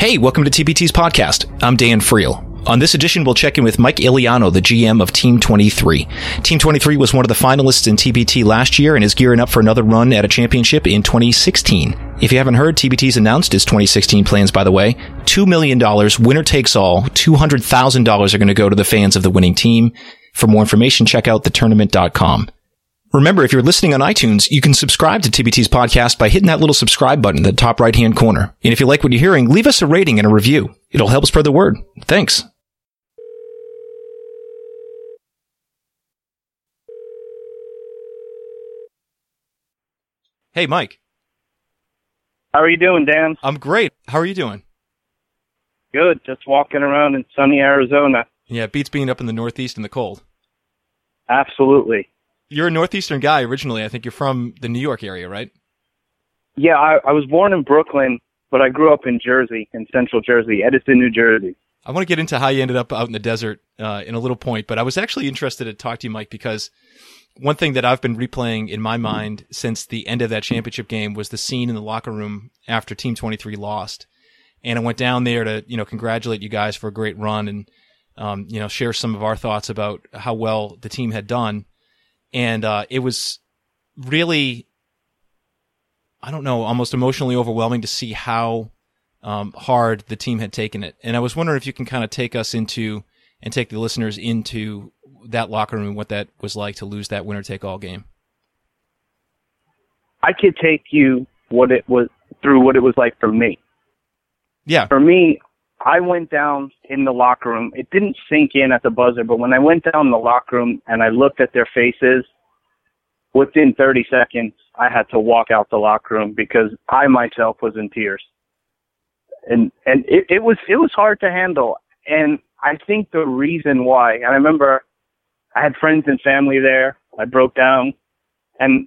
Hey, welcome to TBT's podcast. I'm Dan Friel. On this edition, we'll check in with Mike Iliano, the GM of Team 23. Team 23 was one of the finalists in TBT last year and is gearing up for another run at a championship in 2016. If you haven't heard, TBT's announced its 2016 plans, by the way. $2 million, winner takes all. $200,000 are going to go to the fans of the winning team. For more information, check out thetournament.com. Remember, if you're listening on iTunes, you can subscribe to TBT's podcast by hitting that little subscribe button in the top right hand corner. And if you like what you're hearing, leave us a rating and a review. It'll help spread the word. Thanks. Hey, Mike. How are you doing, Dan? I'm great. How are you doing? Good. Just walking around in sunny Arizona. Yeah, it beats being up in the Northeast in the cold. Absolutely. You're a Northeastern guy originally. I think you're from the New York area, right? Yeah, I, I was born in Brooklyn, but I grew up in Jersey, in central Jersey, Edison, New Jersey. I want to get into how you ended up out in the desert uh, in a little point, but I was actually interested to talk to you, Mike, because one thing that I've been replaying in my mind since the end of that championship game was the scene in the locker room after Team 23 lost. And I went down there to, you know, congratulate you guys for a great run and, um, you know, share some of our thoughts about how well the team had done. And, uh, it was really, I don't know, almost emotionally overwhelming to see how, um, hard the team had taken it. And I was wondering if you can kind of take us into and take the listeners into that locker room, what that was like to lose that winner take all game. I could take you what it was through what it was like for me. Yeah. For me, I went down in the locker room. It didn't sink in at the buzzer, but when I went down in the locker room and I looked at their faces, within 30 seconds, I had to walk out the locker room because I myself was in tears. And and it, it was it was hard to handle. And I think the reason why, and I remember I had friends and family there. I broke down and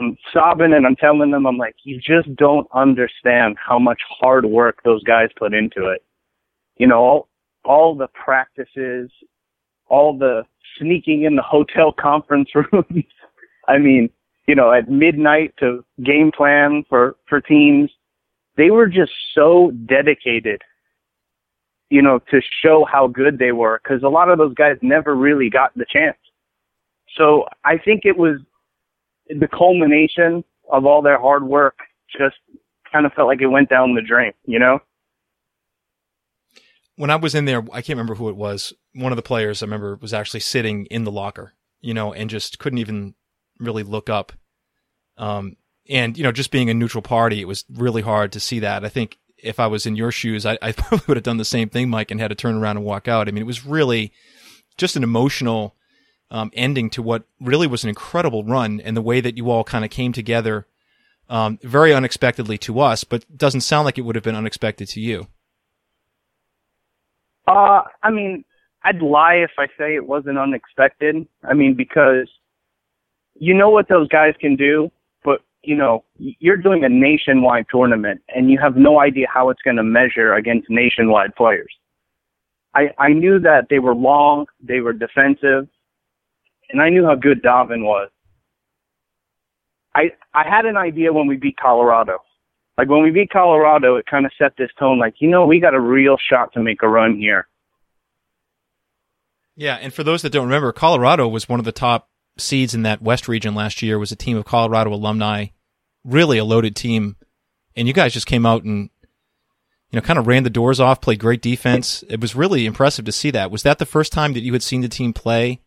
I'm sobbing and I'm telling them, I'm like, you just don't understand how much hard work those guys put into it. You know, all, all the practices, all the sneaking in the hotel conference rooms. I mean, you know, at midnight to game plan for, for teams. They were just so dedicated you know, to show how good they were because a lot of those guys never really got the chance. So I think it was the culmination of all their hard work just kind of felt like it went down the drain, you know? When I was in there, I can't remember who it was. One of the players I remember was actually sitting in the locker, you know, and just couldn't even really look up. Um, and, you know, just being a neutral party, it was really hard to see that. I think if I was in your shoes, I, I probably would have done the same thing, Mike, and had to turn around and walk out. I mean, it was really just an emotional um, ending to what really was an incredible run, and the way that you all kind of came together, um, very unexpectedly to us, but doesn't sound like it would have been unexpected to you. Uh, I mean, I'd lie if I say it wasn't unexpected. I mean, because you know what those guys can do, but you know, you're doing a nationwide tournament and you have no idea how it's going to measure against nationwide players. I, I knew that they were long, they were defensive, and I knew how good Davin was. I, I had an idea when we beat Colorado. Like when we beat Colorado, it kind of set this tone like, you know, we got a real shot to make a run here. Yeah, and for those that don't remember, Colorado was one of the top seeds in that West region last year was a team of Colorado alumni, really a loaded team, and you guys just came out and you know kind of ran the doors off, played great defense. It was really impressive to see that. Was that the first time that you had seen the team play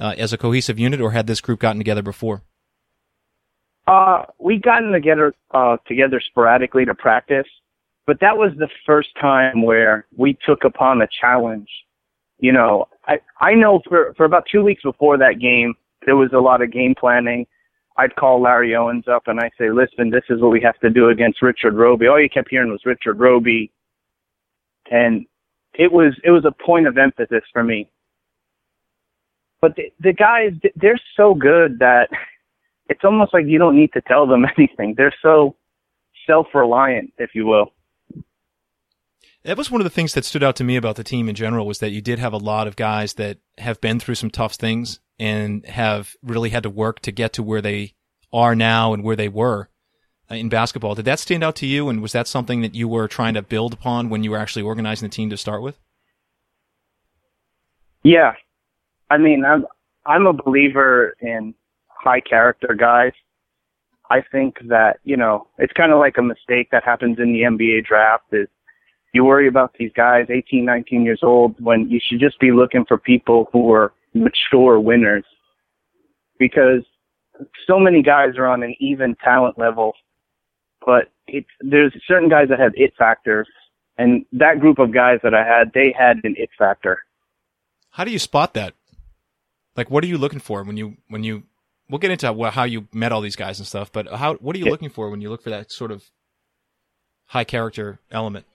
uh, as a cohesive unit, or had this group gotten together before? Uh, we gotten together uh, together sporadically to practice, but that was the first time where we took upon a challenge. You know, I I know for for about two weeks before that game, there was a lot of game planning. I'd call Larry Owens up and I'd say, listen, this is what we have to do against Richard Roby. All you kept hearing was Richard Roby. And it was, it was a point of emphasis for me. But the, the guys, they're so good that it's almost like you don't need to tell them anything. They're so self-reliant, if you will. That was one of the things that stood out to me about the team in general was that you did have a lot of guys that have been through some tough things and have really had to work to get to where they are now and where they were. Uh, in basketball. Did that stand out to you? And was that something that you were trying to build upon when you were actually organizing the team to start with? Yeah. I mean, I'm, I'm a believer in high character guys. I think that, you know, it's kind of like a mistake that happens in the NBA draft is you worry about these guys, 18, 19 years old, when you should just be looking for people who are mature winners. Because so many guys are on an even talent level, but it's, there's certain guys that have it factors. And that group of guys that I had, they had an it factor. How do you spot that? Like, what are you looking for when you, when you, we'll get into how you met all these guys and stuff, but how, what are you yeah. looking for when you look for that sort of high character element?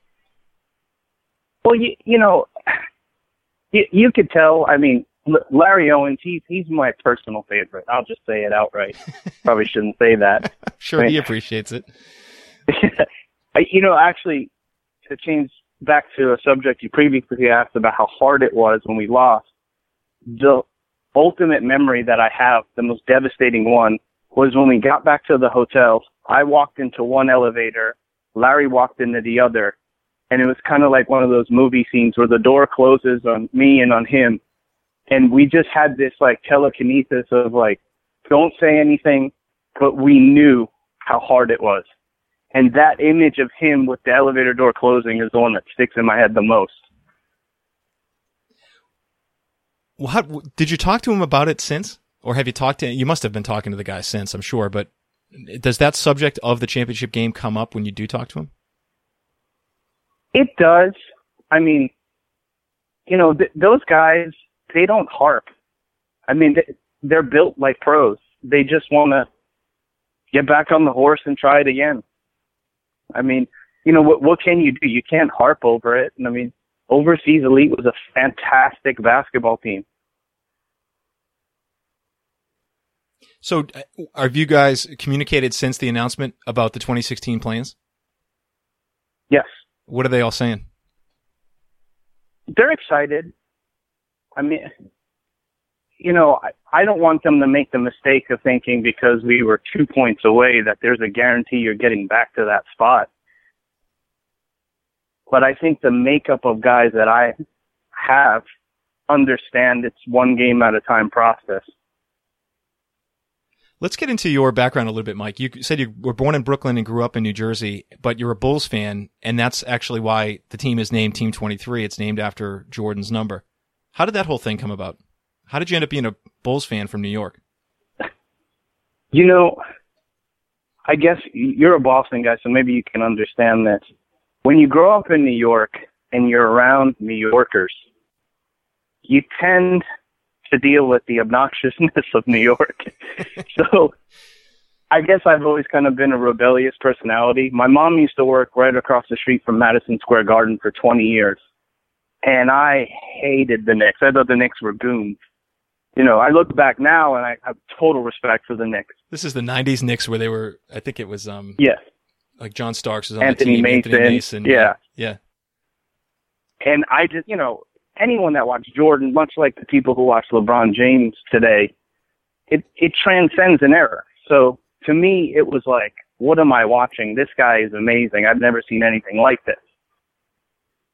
Well, you, you know, you, you could tell, I mean, Larry Owens, he's he's my personal favorite. I'll just say it outright. Probably shouldn't say that. sure, I mean, he appreciates it. you know, actually, to change back to a subject you previously asked about how hard it was when we lost, the ultimate memory that I have, the most devastating one, was when we got back to the hotel. I walked into one elevator, Larry walked into the other, and it was kind of like one of those movie scenes where the door closes on me and on him and we just had this like telekinesis of like, don't say anything, but we knew how hard it was. And that image of him with the elevator door closing is the one that sticks in my head the most. What did you talk to him about it since, or have you talked to? You must have been talking to the guy since, I'm sure. But does that subject of the championship game come up when you do talk to him? It does. I mean, you know, th- those guys they don't harp. I mean, they're built like pros. They just want to get back on the horse and try it again. I mean, you know, what, what can you do? You can't harp over it. And I mean, Overseas Elite was a fantastic basketball team. So, uh, have you guys communicated since the announcement about the 2016 plans? Yes. What are they all saying? They're excited. I mean, you know, I, I don't want them to make the mistake of thinking because we were two points away that there's a guarantee you're getting back to that spot. But I think the makeup of guys that I have understand it's one game at a time process. Let's get into your background a little bit, Mike. You said you were born in Brooklyn and grew up in New Jersey, but you're a Bulls fan, and that's actually why the team is named Team 23. It's named after Jordan's number. How did that whole thing come about? How did you end up being a Bulls fan from New York? You know, I guess you're a Boston guy, so maybe you can understand this. When you grow up in New York and you're around New Yorkers, you tend to deal with the obnoxiousness of New York. so I guess I've always kind of been a rebellious personality. My mom used to work right across the street from Madison Square Garden for 20 years and I hated the Knicks. I thought the Knicks were goons. You know, I look back now and I have total respect for the Knicks. This is the '90s Knicks where they were. I think it was um. Yes. Like John Starks is on Anthony the team. Mason. Anthony Mason. Yeah. Yeah. And I just, you know, anyone that watched Jordan, much like the people who watch LeBron James today, it it transcends an era. So to me, it was like, what am I watching? This guy is amazing. I've never seen anything like this.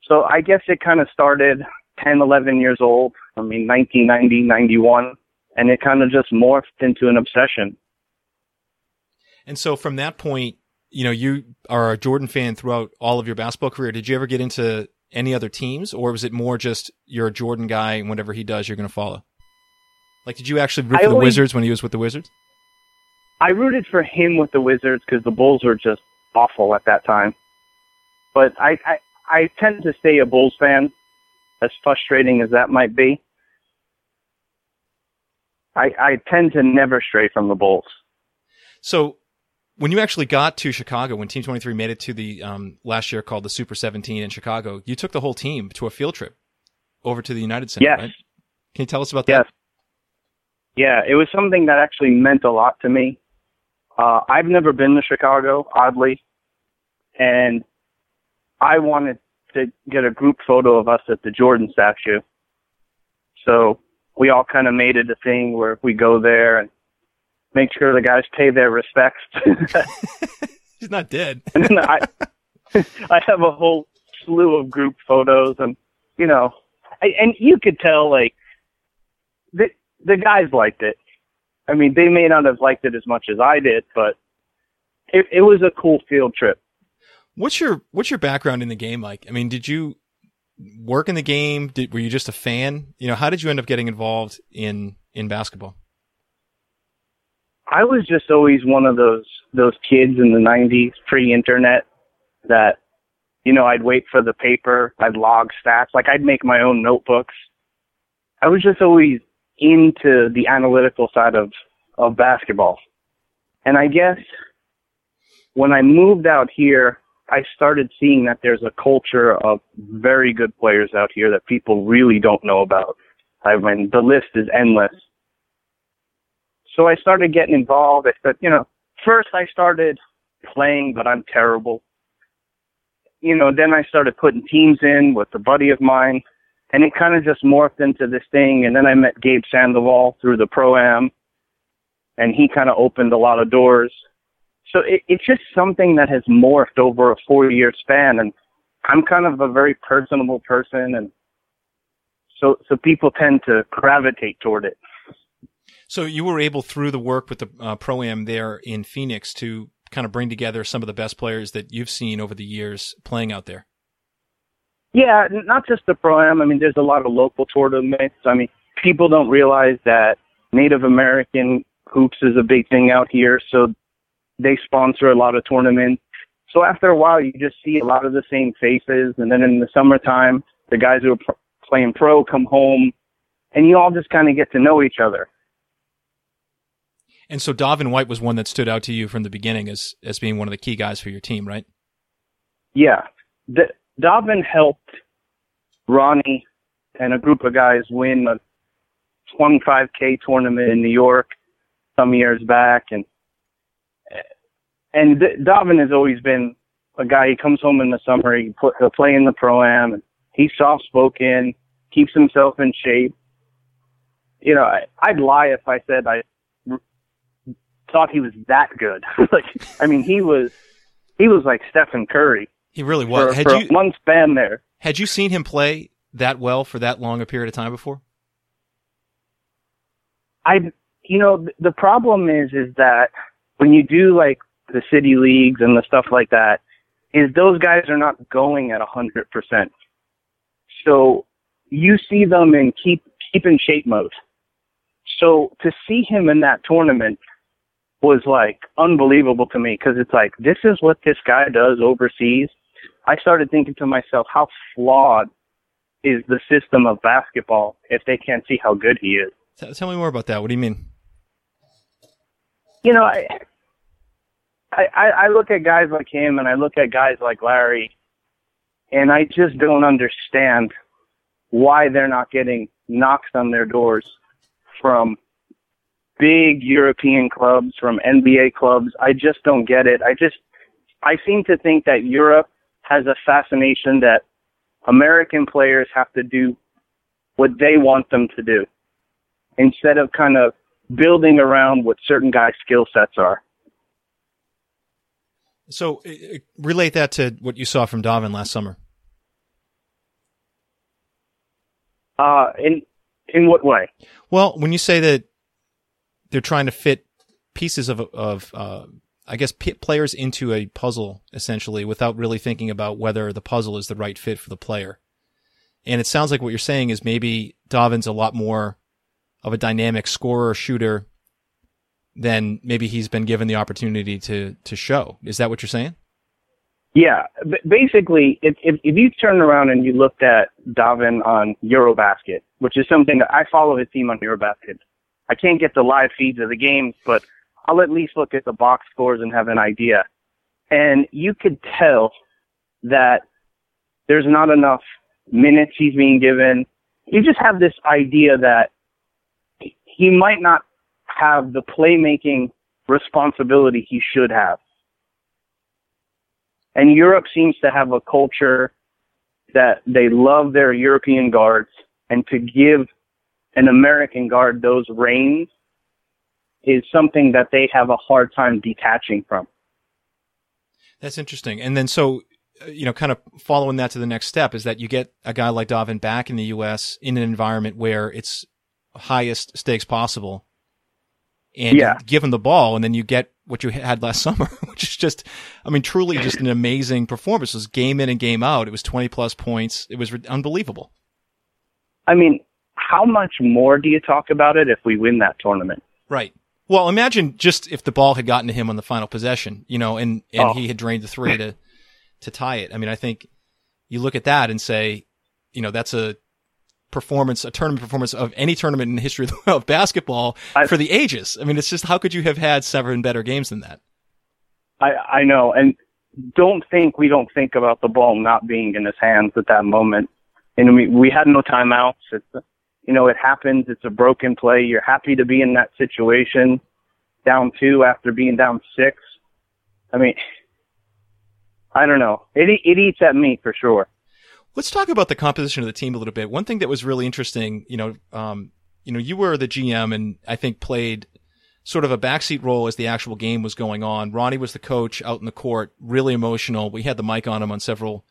So I guess it kind of started 10, 11 years old. I mean, 1990, 91, and it kind of just morphed into an obsession. And so from that point, you know, you are a Jordan fan throughout all of your basketball career. Did you ever get into any other teams, or was it more just you're a Jordan guy and whatever he does, you're going to follow? Like, did you actually root for the Wizards when he was with the Wizards? I rooted for him with the Wizards because the Bulls were just awful at that time. But I, I, I tend to stay a Bulls fan, as frustrating as that might be. I, I tend to never stray from the Bulls. So, when you actually got to Chicago, when Team 23 made it to the um, last year called the Super 17 in Chicago, you took the whole team to a field trip over to the United Center. Yes. Right? Can you tell us about that? Yes. Yeah, it was something that actually meant a lot to me. Uh, I've never been to Chicago, oddly, and I wanted to get a group photo of us at the Jordan statue. So we all kind of made it a thing where we go there and make sure the guys pay their respects. He's not dead. and then I, I have a whole slew of group photos, and you know, I, and you could tell like the the guys liked it. I mean, they may not have liked it as much as I did, but it, it was a cool field trip. What's your what's your background in the game like? I mean, did you work in the game? Did were you just a fan? You know, how did you end up getting involved in in basketball? I was just always one of those those kids in the '90s, pre-internet, that you know I'd wait for the paper, I'd log stats, like I'd make my own notebooks. I was just always into the analytical side of of basketball, and I guess when I moved out here, I started seeing that there's a culture of very good players out here that people really don't know about. I mean, the list is endless. So I started getting involved. I said, you know, first I started playing, but I'm terrible. You know, then I started putting teams in with a buddy of mine, and it kind of just morphed into this thing. And then I met Gabe Sandoval through the pro am, and he kind of opened a lot of doors. So it, it's just something that has morphed over a four year span. And I'm kind of a very personable person. And so, so people tend to gravitate toward it. So you were able through the work with the uh, pro am there in Phoenix to kind of bring together some of the best players that you've seen over the years playing out there. Yeah, not just the pro am. I mean, there's a lot of local tournaments. I mean, people don't realize that Native American hoops is a big thing out here. So they sponsor a lot of tournaments. So after a while, you just see a lot of the same faces. And then in the summertime, the guys who are playing pro come home, and you all just kind of get to know each other. And so Davin White was one that stood out to you from the beginning as as being one of the key guys for your team, right? Yeah, the, Davin helped Ronnie and a group of guys win a 25k tournament in New York some years back, and and Davin has always been a guy. He comes home in the summer. He put, he'll play in the pro am. And he's soft spoken, keeps himself in shape. You know, I, I'd lie if I said I thought he was that good. like, I mean, he was he was like Stephen Curry. He really was. For, had for you, one span there. Had you seen him play that well for that long a period of time before? I, you know, the problem is, is that when you do like the city leagues and the stuff like that is those guys are not going at a hundred percent. So you see them in keep keep in shape mode. So to see him in that tournament was like unbelievable to me because it's like this is what this guy does overseas. I started thinking to myself, how flawed is the system of basketball if they can't see how good he is? Tell me more about that. What do you mean? You know, I, I, I look at guys like him and I look at guys like Larry, and I just don't understand why they're not getting knocks on their doors from big European clubs, from NBA clubs. I just don't get it. I just, I seem to think that Europe has a fascination that American players have to do what they want them to do instead of kind of building around what certain guys' skill sets are. So uh, relate that to what you saw from Davin last summer. Uh, in in what way? Well, when you say that they're trying to fit pieces of of uh, I guess p- players into a puzzle essentially without really thinking about whether the puzzle is the right fit for the player. And it sounds like what you're saying is maybe Davin's a lot more of a dynamic scorer shooter than maybe he's been given the opportunity to to show. Is that what you're saying? Yeah, basically, if, if, if you turn around and you looked at Davin on Eurobasket, which is something that I follow his team on Eurobasket. I can't get the live feeds of the games, but I'll at least look at the box scores and have an idea. And you could tell that there's not enough minutes he's being given. You just have this idea that he might not have the playmaking responsibility he should have. And Europe seems to have a culture that they love their European guards and to give an American guard those reins is something that they have a hard time detaching from. That's interesting. And then so uh, you know, kind of following that to the next step is that you get a guy like Davin back in the U.S. in an environment where it's highest stakes possible, and Yeah. give him the ball, and then you get what you had last summer, which is just, I mean, truly just an amazing performance. It was game in and game out. It was twenty plus points. It was re- unbelievable. I mean, how much more do you talk about it if we win that tournament? Right. Well, imagine just if the ball had gotten to him on the final possession, you know, and and Oh. he had drained the three to to tie it. I mean, I think you look at that and say, you know, that's a performance, a tournament performance of any tournament in the history of, basketball I- for the ages. I mean, it's just how could you have had seven better games than that? I I know, and don't think we don't think about the ball not being in his hands at that moment. And we we had no timeouts. It's you know it happens. It's a broken play. You're happy to be in that situation, down two after being down six. I mean, I don't know. It it eats at me for sure. Let's talk about the composition of the team a little bit. One thing that was really interesting, you know, um, you know, you were the GM and I think played sort of a backseat role as the actual game was going on. Ronnie was the coach out in the court, really emotional. We had the mic on him on several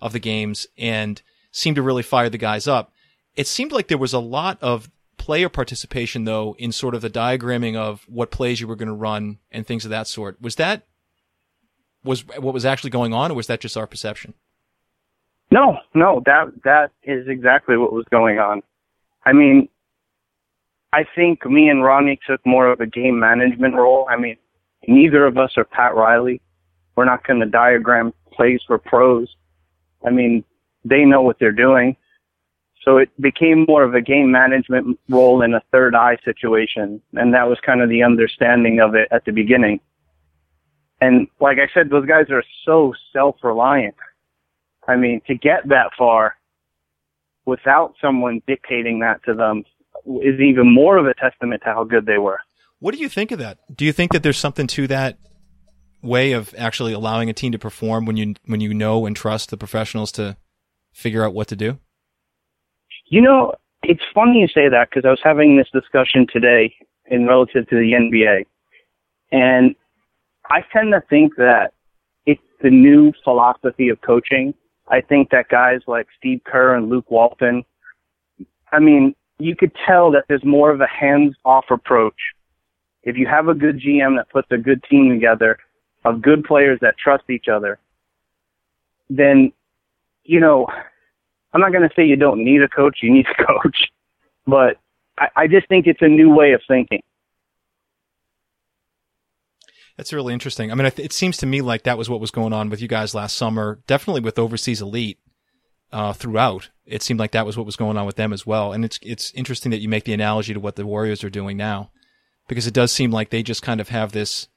of the games and seemed to really fire the guys up. It seemed like there was a lot of player participation though in sort of the diagramming of what plays you were going to run and things of that sort. Was that was what was actually going on or was that just our perception? No, no, that that is exactly what was going on. I mean, I think me and Ronnie took more of a game management role. I mean, neither of us are Pat Riley. We're not going to diagram plays for pros. I mean, they know what they're doing. So it became more of a game management role in a third eye situation. And that was kind of the understanding of it at the beginning. And like I said, those guys are so self-reliant. I mean, to get that far without someone dictating that to them is even more of a testament to how good they were. What do you think of that? Do you think that there's something to that way of actually allowing a team to perform when you when you know and trust the professionals to figure out what to do? You know, it's funny you say that because I was having this discussion today in relative to the NBA. And I tend to think that it's the new philosophy of coaching. I think that guys like Steve Kerr and Luke Walton, I mean, you could tell that there's more of a hands off approach. If you have a good GM that puts a good team together of good players that trust each other, then, you know, I'm not going to say you don't need a coach, you need a coach, but I, I just think it's a new way of thinking. That's really interesting. I mean, it seems to me like that was what was going on with you guys last summer. Definitely with overseas elite uh, throughout. It seemed like that was what was going on with them as well. And it's it's interesting that you make the analogy to what the Warriors are doing now, because it does seem like they just kind of have this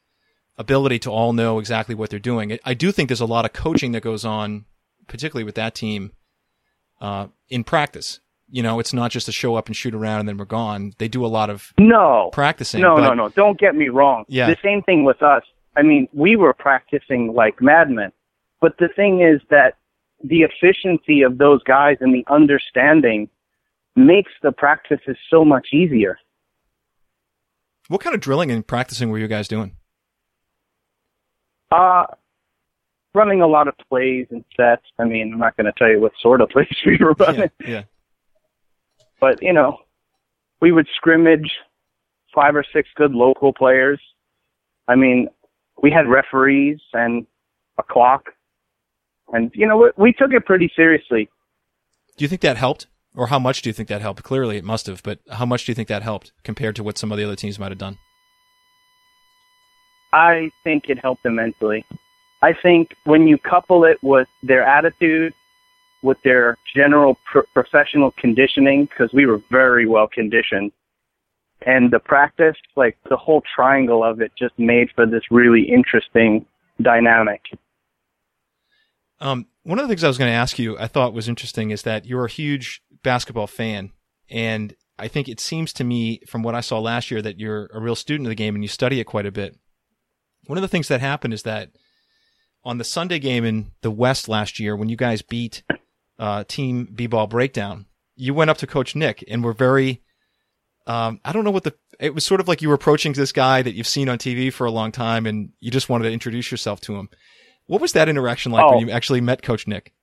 ability to all know exactly what they're doing. I- I do think there's a lot of coaching that goes on, particularly with that team, uh, in practice. You know, it's not just to show up and shoot around and then we're gone. They do a lot of No, practicing. no, no, no. Don't get me wrong. Yeah. The same thing with us. I mean, we were practicing like madmen. But the thing is that the efficiency of those guys and the understanding makes the practices so much easier. What kind of drilling and practicing were you guys doing? Uh, running a lot of plays and sets. I mean, I'm not going to tell you what sort of plays we were running. Yeah, yeah. but you know, we would scrimmage five or six good local players. I mean, we had referees and a clock, and you know, we, we took it pretty seriously. Do you think that helped? Or how much do you think that helped? Clearly it must have, but how much do you think that helped compared to what some of the other teams might have done? I think it helped immensely. I think when you couple it with their attitude, with their general pro- professional conditioning, because we were very well conditioned, and the practice, like the whole triangle of it, just made for this really interesting dynamic. Um, one of the things I was going to ask you, I thought was interesting, is that you're a huge basketball fan, and I think it seems to me, from what I saw last year, that you're a real student of the game and you study it quite a bit. One of the things that happened is that on the Sunday game in the West last year, when you guys beat uh, Team B-Ball Breakdown, you went up to Coach Nick and were very, um, I don't know what the, it was sort of like you were approaching this guy that you've seen on TV for a long time and you just wanted to introduce yourself to him. What was that interaction like Oh. when you actually met Coach Nick?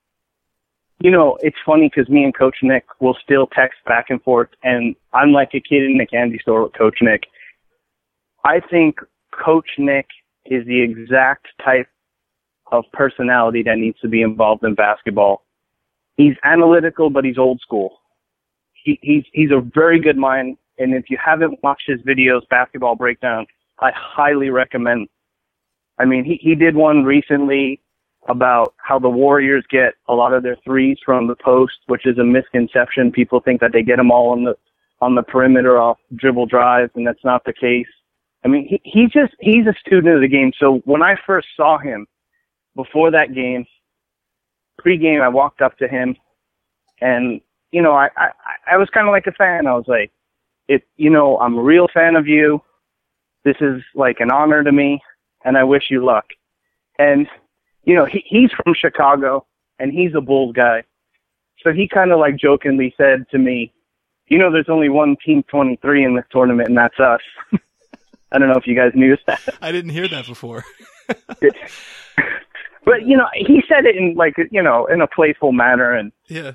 You know, it's funny because me and Coach Nick will still text back and forth, and I'm like a kid in a candy store with Coach Nick. I think Coach Nick is the exact type of personality that needs to be involved in basketball. He's analytical, but he's old school. He, he's he's a very good mind, and if you haven't watched his videos, basketball breakdown, I highly recommend. I mean, he he did one recently about how the Warriors get a lot of their threes from the post, which is a misconception. People think that they get them all on the on the perimeter off dribble drives, and that's not the case. I mean, he he's just he's a student of the game. So when I first saw him before that game, pre-game, I walked up to him, and you know, I I, I was kind of like a fan. I was like, it, you know, I'm a real fan of you. This is like an honor to me, and I wish you luck. And you know, he, he's from Chicago and he's a Bulls guy. So he kind of like jokingly said to me, you know, there's only one team 23 in this tournament and that's us. I don't know if you guys knew that. I didn't hear that before. but you know, he said it in like, you know, in a playful manner and, yeah.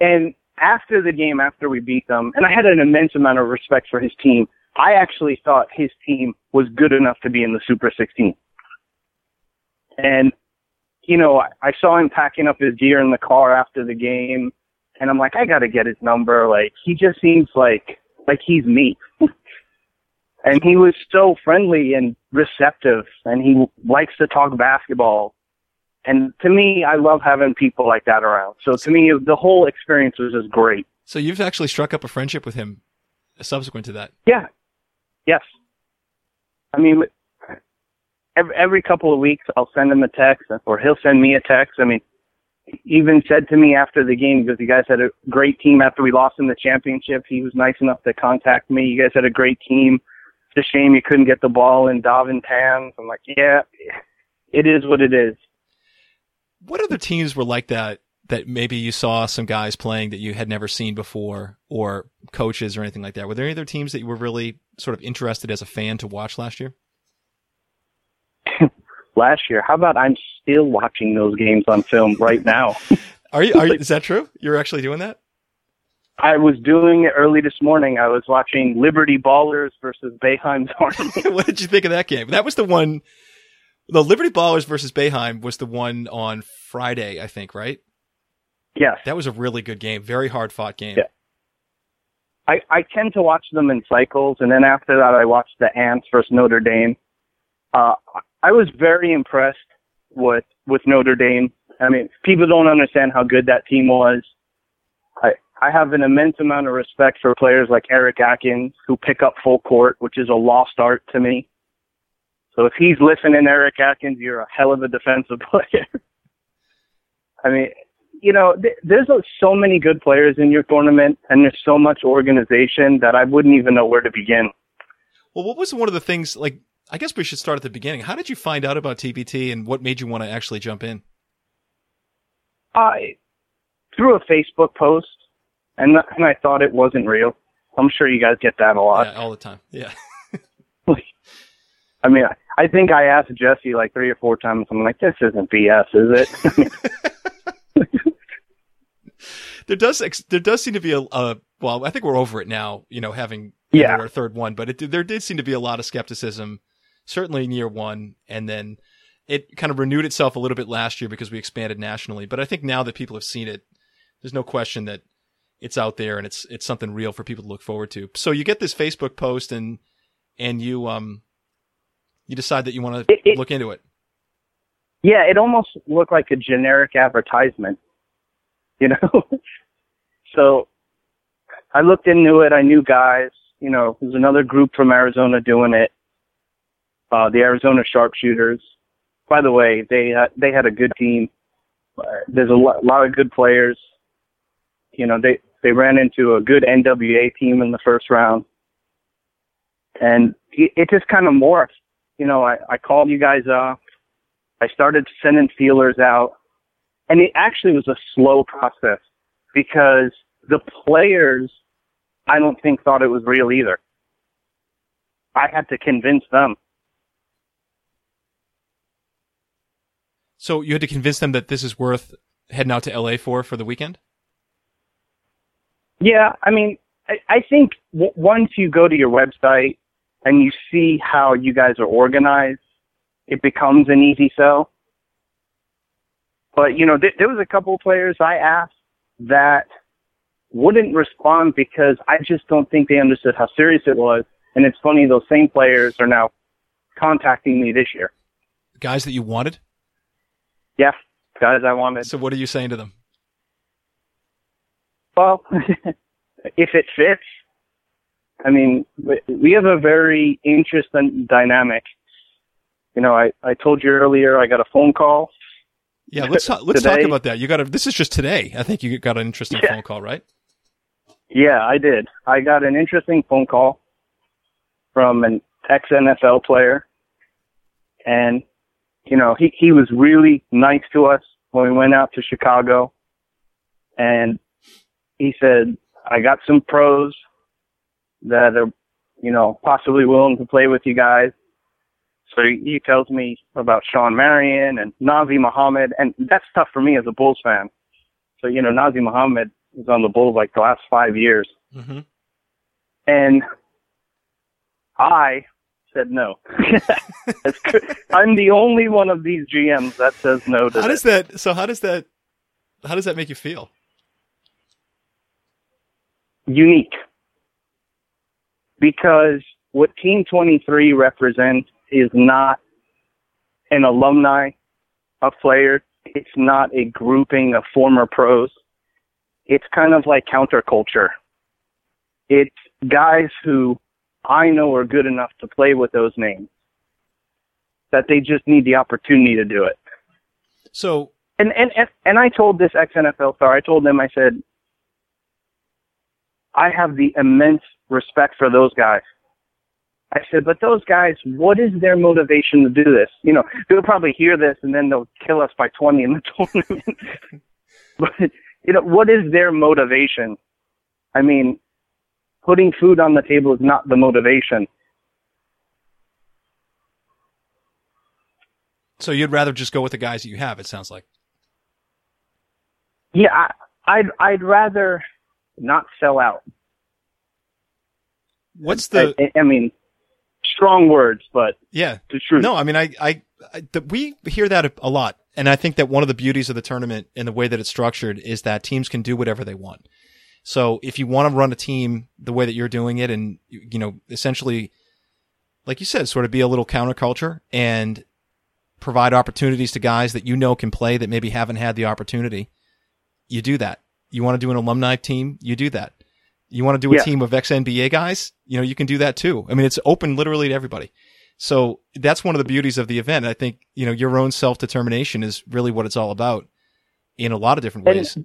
and after the game, after we beat them, and I had an immense amount of respect for his team, I actually thought his team was good enough to be in the Super 16. And you know, I, I saw him packing up his gear in the car after the game, and I'm like, I got to get his number. Like, he just seems like like he's me. and he was so friendly and receptive, and he likes to talk basketball. And to me, I love having people like that around. So to me, the whole experience was just great. So you've actually struck up a friendship with him subsequent to that. Yeah. Yes. I mean, every, every couple of weeks I'll send him a text or he'll send me a text. I mean, he even said to me after the game because you guys had a great team after we lost in the championship. He was nice enough to contact me. You guys had a great team. It's a shame you couldn't get the ball in Davin hands. I'm like, yeah, it is what it is. What other teams were like that? That maybe you saw some guys playing that you had never seen before, or coaches or anything like that. Were there any other teams that you were really sort of interested as a fan to watch last year? Last year, how about I'm still watching those games on film right now? Are you? Are you? Is that true? You're actually doing that? I was doing it early this morning. I was watching Liberty Ballers versus Boeheim's Army. what did you think of that game? That was the one. The Liberty Ballers versus Boeheim was the one on Friday, I think, right? yes. That was a really good game. Very hard fought game. Yeah. I, I tend to watch them in cycles, and then after that, I watched the Ants versus Notre Dame. Uh, I was very impressed with with Notre Dame. I mean, people don't understand how good that team was. I I have an immense amount of respect for players like Eric Atkins who pick up full court, which is a lost art to me. So if he's listening, Eric Atkins, you're a hell of a defensive player. I mean, you know, th- there's uh, so many good players in your tournament, and there's so much organization that I wouldn't even know where to begin. Well, what was one of the things like? I guess we should start at the beginning. How did you find out about TBT, and what made you want to actually jump in? I through a Facebook post, and and I thought it wasn't real. I'm sure you guys get that a lot. Yeah, all the time. Yeah. I mean, I, think I asked Jesse like three or four times. I'm like, this isn't BS, is it? there does ex- there does seem to be a, a well, I think we're over it now. You know, having Yeah. our third one, but it, there did seem to be a lot of skepticism, certainly in year one, and then it kind of renewed itself a little bit last year because we expanded nationally. But I think now that people have seen it, there's no question that it's out there and it's it's something real for people to look forward to. So you get this Facebook post and and you um you decide that you want to It- it- look into it. yeah, it almost looked like a generic advertisement, you know. so I looked into it. I knew guys. You know, there's another group from Arizona doing it. Uh, the Arizona Sharpshooters. By the way, they uh, they had a good team. Uh, There's a lot, lot of good players. You know, they they ran into a good NWA team in the first round, and it, it just kind of morphed. You know, I, I called you guys up. I started sending feelers out, and it actually was a slow process because the players, I don't think thought it was real either. I had to convince them. So you had to convince them that this is worth heading out to LA for for the weekend. Yeah, I mean, I, I think w- once you go to your website and you see how you guys are organized, it becomes an easy sell. But you know, th- there was a couple of players I asked that wouldn't respond because I just don't think they understood how serious it was. And it's funny, those same players are now contacting me this year. Guys that you wanted? Yeah, guys I wanted. So what are you saying to them? Well, if it fits, I mean, we have a very interesting dynamic. You know, I, I told you earlier I got a phone call. Yeah, let's talk, let's talk about that. You got a, this is just today. I think you got an interesting Yeah. phone call, right? Yeah, I did. I got an interesting phone call from an ex NFL player, and you know he he was really nice to us when we went out to Chicago, and he said, "I got some pros that are, you know, possibly willing to play with you guys." So he, tells me about Shawn Marion and Nazr Mohammed, and that's tough for me as a Bulls fan. So you know, Nazr Mohammed was on the Bulls like the last five years. Mm-hmm. And I said no. I'm the only one of these GMs that says no to How does that? So how does that? How does that make you feel? Unique. Because what Team 23 represents is not an alumni of players. It's not a grouping of former pros. It's kind of like counterculture. It's guys who I know are good enough to play with those names. That they just need the opportunity to do it. So And and and, and I told this ex NFL star, I told them, I said, I have the immense respect for those guys. I said, but those guys, what is their motivation to do this? You know, they'll probably hear this and then they'll kill us by 20 in the tournament. but, you know, what is their motivation? I mean, putting food on the table is not the motivation. so you'd rather just go with the guys that you have? It sounds like. Yeah, I, I'd, I'd rather not sell out. What's the? I, I mean, strong words, but yeah. the truth. No, I mean, I, I, I the, we hear that a, a lot, and I think that one of the beauties of the tournament and the way that it's structured is that teams can do whatever they want. So if you want to run a team the way that you're doing it, and you you know, essentially, like you said, sort of be a little counterculture and provide opportunities to guys that you know can play that maybe haven't had the opportunity, you do that. You want to do an alumni team, you do that. You want to do a Yeah. team of ex NBA guys, you know, you can do that too. I mean, it's open literally to everybody. So that's one of the beauties of the event. I think, you know, your own self determination is really what it's all about in a lot of different And ways.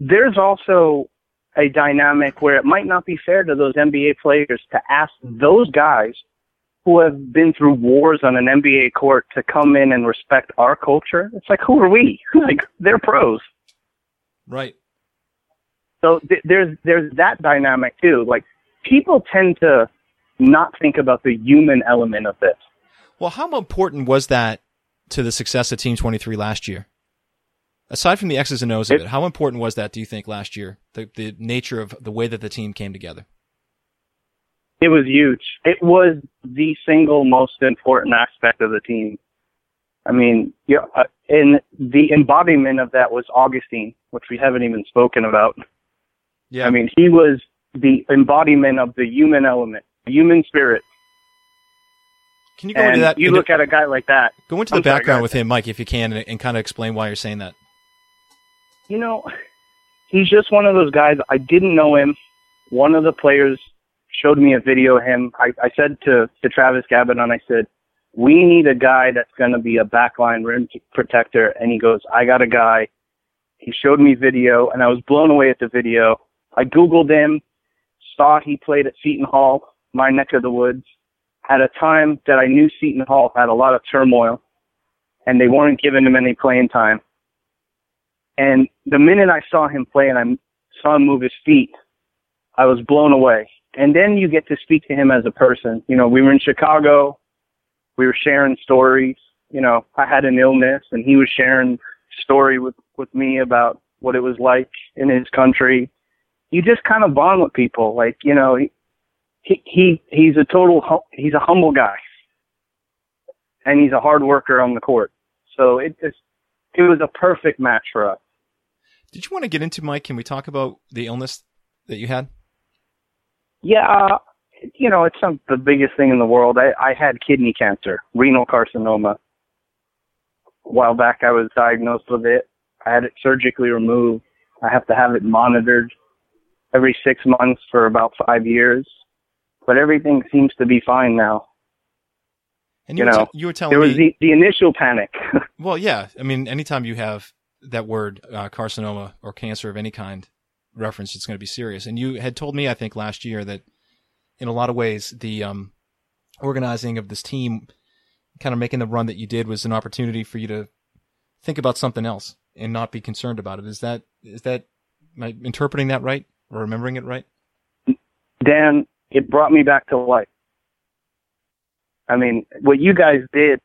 there's also a dynamic where it might not be fair to those NBA players to ask those guys who have been through wars on an NBA court to come in and respect our culture. It's like, who are we? like, they're pros. Right. So th- there's there's that dynamic too. Like, people tend to not think about the human element of this. Well, how important was that to the success of Team 23 last year? Aside from the X's and O's of It- it, how important was that, do you think, last year? The, the nature of the way that the team came together? It was huge. It was the single most important aspect of the team. I mean, yeah, uh, and the embodiment of that was Augustine, which we haven't even spoken about. Yeah. I mean, he was the embodiment of the human element, the human spirit. can you go into that? you into- look at a guy like that. go into the I'm background ahead. with him, Mike, if you can, and, and kind of explain why you're saying that. you know, he's just one of those guys. I didn't know him. One of the players showed me a video of him. I, I said to, to Travis Gabadon, I said, we need a guy that's going to be a backline rim protector. And he goes, I got a guy. He showed me video and I was blown away at the video. I Googled him, saw he played at Seton Hall, my neck of the woods, at a time that I knew Seton Hall had a lot of turmoil and they weren't giving him any playing time. And the minute I saw him play and I saw him move his feet, I was blown away. And then you get to speak to him as a person. You know, we were in Chicago. We were sharing stories. you know, I had an illness and he was sharing story with, with me about what it was like in his country. You just kind of bond with people. Like, you know, he, he, he he's a total, he's a humble guy and he's a hard worker on the court. So it just, it was a perfect match for us. Did you want to get into Mike? Can we talk about the illness that you had? Yeah, uh, you know, it's not the biggest thing in the world. I, I had kidney cancer, renal carcinoma. A while back, I was diagnosed with it. I had it surgically removed. I have to have it monitored every six months for about five years. But everything seems to be fine now. And you, you were know, t- you were telling there was me, the, the initial panic. well, yeah. I mean, anytime you have that word uh, carcinoma or cancer of any kind referenced, it's going to be serious. And you had told me, I think, last year that in a lot of ways, the um, organizing of this team, kind of making the run that you did, was an opportunity for you to think about something else and not be concerned about it. Is that is that am I interpreting that right remembering it right? Dan, it brought me back to life. I mean, what you guys did,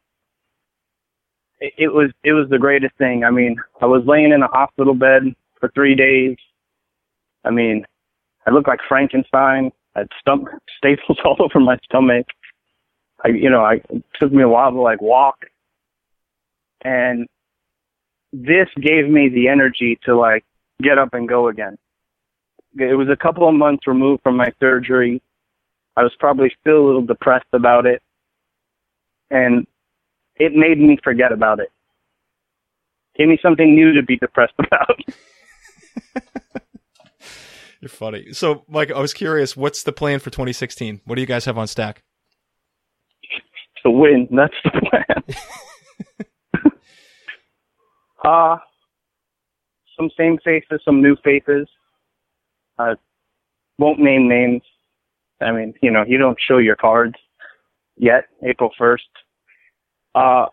it, it was it was the greatest thing. I mean, I was laying in a hospital bed for three days. I mean, I looked like Frankenstein. I had stomach staples all over my stomach. I, you know, I it took me a while to like walk, and this gave me the energy to like get up and go again. It was a couple of months removed from my surgery. I was probably still a little depressed about it, and it made me forget about it. Gave me something new to be depressed about. You're funny. So, Mike, I was curious, what's the plan for 2016? What do you guys have on stack? To win. That's the plan. uh, some same faces, some new faces. Uh, won't name names. I mean, you know, you don't show your cards yet, April 1st. Uh,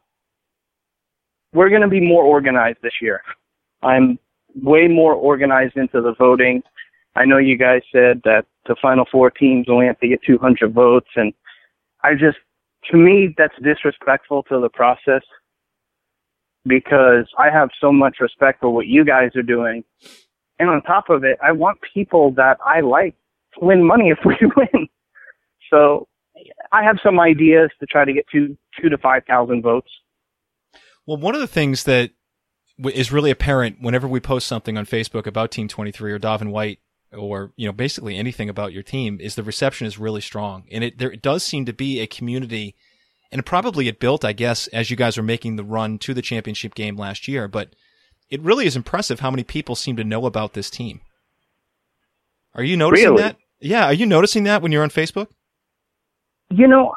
we're going to be more organized this year. I'm way more organized into the voting. I know you guys said that the final four teams only have to get 200 votes, and I just, to me, that's disrespectful to the process because I have so much respect for what you guys are doing. And on top of it, I want people that I like to win money if we win. So I have some ideas to try to get two, two to 5,000 votes. Well, one of the things that is really apparent whenever we post something on Facebook about Team 23 or Davin White or you know basically anything about your team is the reception is really strong and it there it does seem to be a community and probably it built I guess as you guys are making the run to the championship game last year but it really is impressive how many people seem to know about this team. Are you noticing Really? that? Yeah, are you noticing that when you're on Facebook? You know,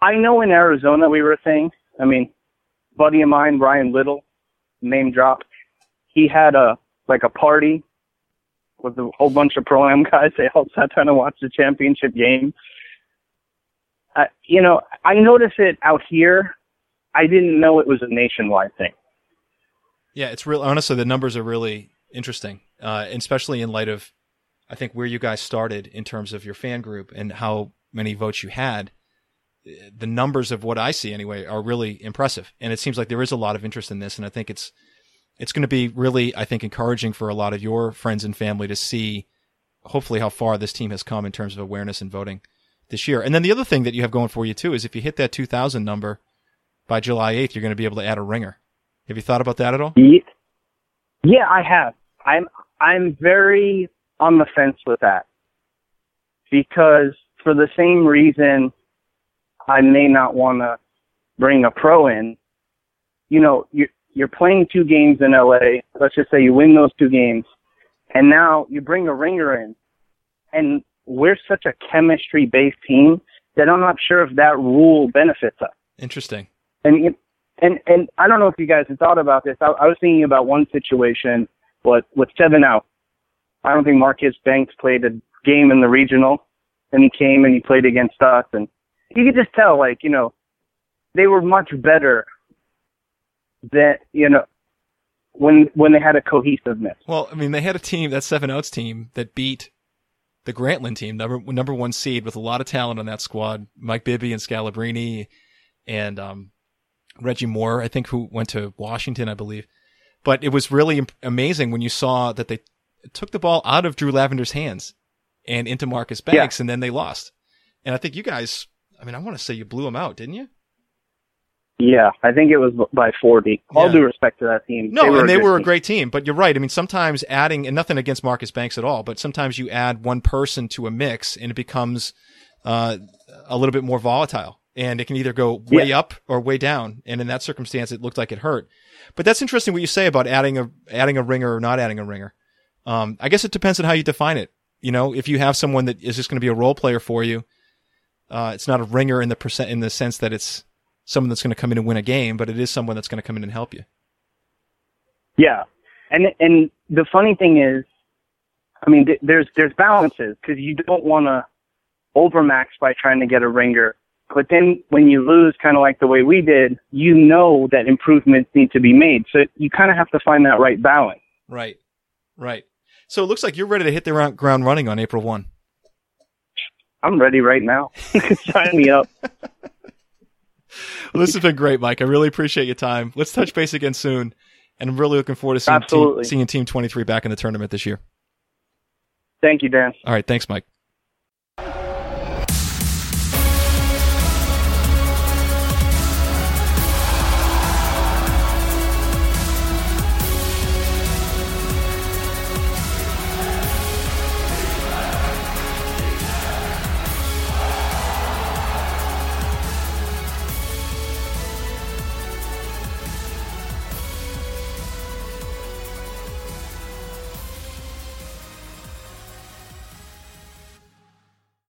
I know in Arizona we were a thing. I mean, buddy of mine, Ryan Little, name drop, he had a like a party with a whole bunch of pro am guys. They all sat down to watch the championship game. Uh, you know, I notice it out here. I didn't know it was a nationwide thing. Yeah, it's real. Honestly, the numbers are really interesting, uh, especially in light of, I think where you guys started in terms of your fan group and how many votes you had. The numbers of what I see anyway are really impressive, and it seems like there is a lot of interest in this, and I think it's it's going to be really, I think, encouraging for a lot of your friends and family to see, hopefully, how far this team has come in terms of awareness and voting this year. And then the other thing that you have going for you too is if you hit that 2,000 number by July 8th, you're going to be able to add a ringer. Have you thought about that at all? Yeah, I have. I'm I'm very on the fence with that because for the same reason I may not want to bring a pro in. You know, you're you're playing two games in LA. Let's just say you win those two games, and now you bring a ringer in, and we're such a chemistry based team that I'm not sure if that rule benefits us. Interesting. And you- and and I don't know if you guys have thought about this. I, I was thinking about one situation, but with seven out, I don't think Marcus Banks played a game in the regional, and he came and he played against us, and you could just tell, like you know, they were much better than you know when when they had a cohesiveness. Well, I mean, they had a team, that seven outs team, that beat the Grantland team, number number one seed, with a lot of talent on that squad. Mike Bibby and Scalabrine, and um, Reggie Moore, I think, who went to Washington, I believe. But it was really amazing when you saw that they took the ball out of Drew Lavender's hands and into Marcus Banks, yeah. and then they lost. And I think you guys, I mean, I want to say you blew them out, didn't you? Yeah, I think it was by 40. All due respect to that team. No, they and they were team. a great team, but you're right. I mean, sometimes adding, and nothing against Marcus Banks at all, but sometimes you add one person to a mix and it becomes uh, a little bit more volatile. And it can either go way yeah. up or way down. And in that circumstance, it looked like it hurt. But that's interesting what you say about adding a adding a ringer or not adding a ringer. Um, I guess it depends on how you define it. You know, if you have someone that is just going to be a role player for you, uh, it's not a ringer in the percent in the sense that it's someone that's going to come in and win a game, but it is someone that's going to come in and help you. Yeah, and and the funny thing is, I mean, th- there's there's balances because you don't want to overmax by trying to get a ringer, but then when you lose, kind of like the way we did, you know that improvements need to be made. So you kind of have to find that right balance. Right, right. So it looks like you're ready to hit the ground running on April one. I'm ready right now. Sign me up. well, this has been great, Mike. I really appreciate your time. Let's touch base again soon. And I'm really looking forward to seeing team, seeing team 23 back in the tournament this year. Thank you, Dan. All right. Thanks, Mike.